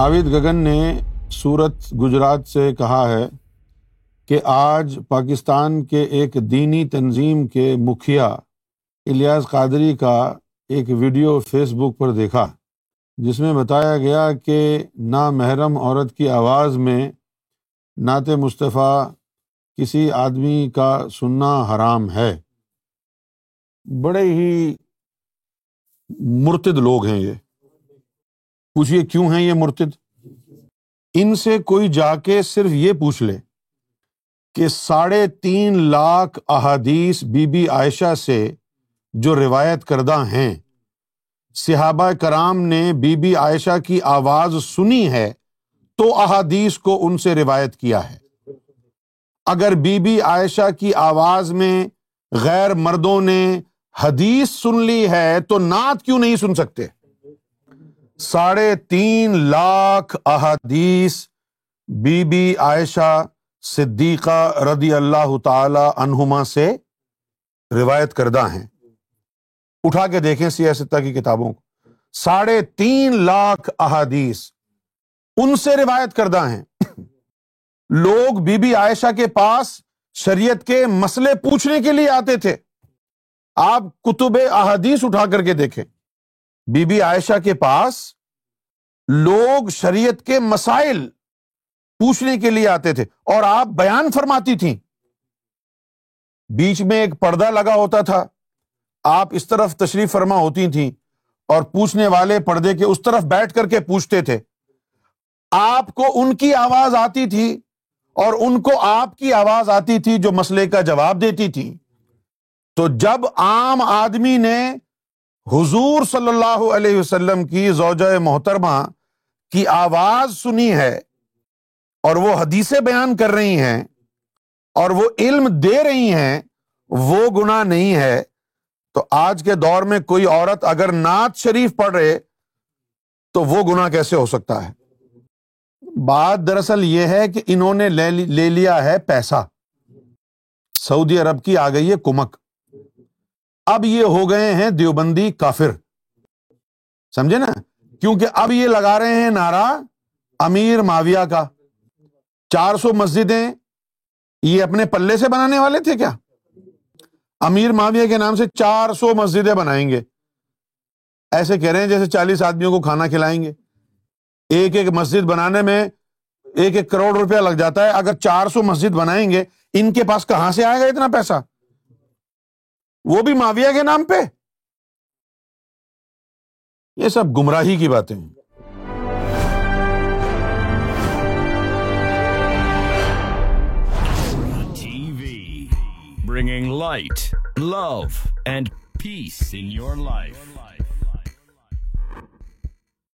آوید گگن نے سورت گجرات سے کہا ہے کہ آج پاکستان کے ایک دینی تنظیم کے مکھیا الیاس قادری کا ایک ویڈیو فیس بک پر دیکھا، جس میں بتایا گیا کہ نامحرم عورت کی آواز میں نعت مصطفیٰ کسی آدمی کا سننا حرام ہے۔ بڑے ہی مرتد لوگ ہیں یہ۔ پوچھیے کیوں ہیں یہ مرتد؟ ان سے کوئی جا کے صرف یہ پوچھ لے کہ ساڑھے تین لاکھ احادیث بی بی عائشہ سے جو روایت کردہ ہیں، صحابہ کرام نے بی بی عائشہ کی آواز سنی ہے تو احادیث کو ان سے روایت کیا ہے۔ اگر بی بی عائشہ کی آواز میں غیر مردوں نے حدیث سن لی ہے تو نعت کیوں نہیں سن سکتے؟ ساڑھے تین لاکھ احادیث بی بی عائشہ صدیقہ رضی اللہ تعالی عنہما سے روایت کردہ ہیں۔ اٹھا کے دیکھیں سیاستہ کی کتابوں کو۔ ساڑھے تین لاکھ احادیث ان سے روایت کردہ ہیں۔ لوگ بی بی عائشہ کے پاس شریعت کے مسئلے پوچھنے کے لیے آتے تھے۔ آپ کتب احادیث اٹھا کر کے دیکھیں۔ بی بی عائشہ کے پاس لوگ شریعت کے مسائل پوچھنے کے لیے آتے تھے اور آپ بیان فرماتی تھیں۔ بیچ میں ایک پردہ لگا ہوتا تھا۔ آپ اس طرف تشریف فرما ہوتی تھیں اور پوچھنے والے پردے کے اس طرف بیٹھ کر کے پوچھتے تھے۔ آپ کو ان کی آواز آتی تھی اور ان کو آپ کی آواز آتی تھی جو مسئلے کا جواب دیتی تھی تو جب عام آدمی نے حضور صلی اللہ علیہ وسلم کی زوجہ محترمہ کی آواز سنی ہے اور وہ حدیثیں بیان کر رہی ہیں اور وہ علم دے رہی ہیں، وہ گنا نہیں ہے۔ تو آج کے دور میں کوئی عورت اگر نعت شریف پڑھ رہے تو وہ گنا کیسے ہو سکتا ہے؟ بات دراصل یہ ہے کہ انہوں نے لے لیا ہے پیسہ۔ سعودی عرب کی آ گئی ہے کمک۔ اب یہ ہو گئے ہیں دیوبندی کافر۔ سمجھے نا؟ کیونکہ اب یہ لگا رہے ہیں نارا امیر معاویہ کا۔ چار سو مسجدیں یہ اپنے پلے سے بنانے والے تھے کیا؟ امیر معاویہ کے نام سے چار سو مسجدیں بنائیں گے۔ ایسے کہہ رہے ہیں جیسے چالیس آدمیوں کو کھانا کھلائیں گے۔ ایک ایک مسجد بنانے میں ایک ایک کروڑ روپیہ لگ جاتا ہے۔ اگر چار سو مسجد بنائیں گے، ان کے پاس کہاں سے آئے گا اتنا پیسہ؟ وہ بھی معاویہ کے نام پہ؟ یہ سب گمراہی کی باتیں ہیں۔ Bringing light love and peace in your life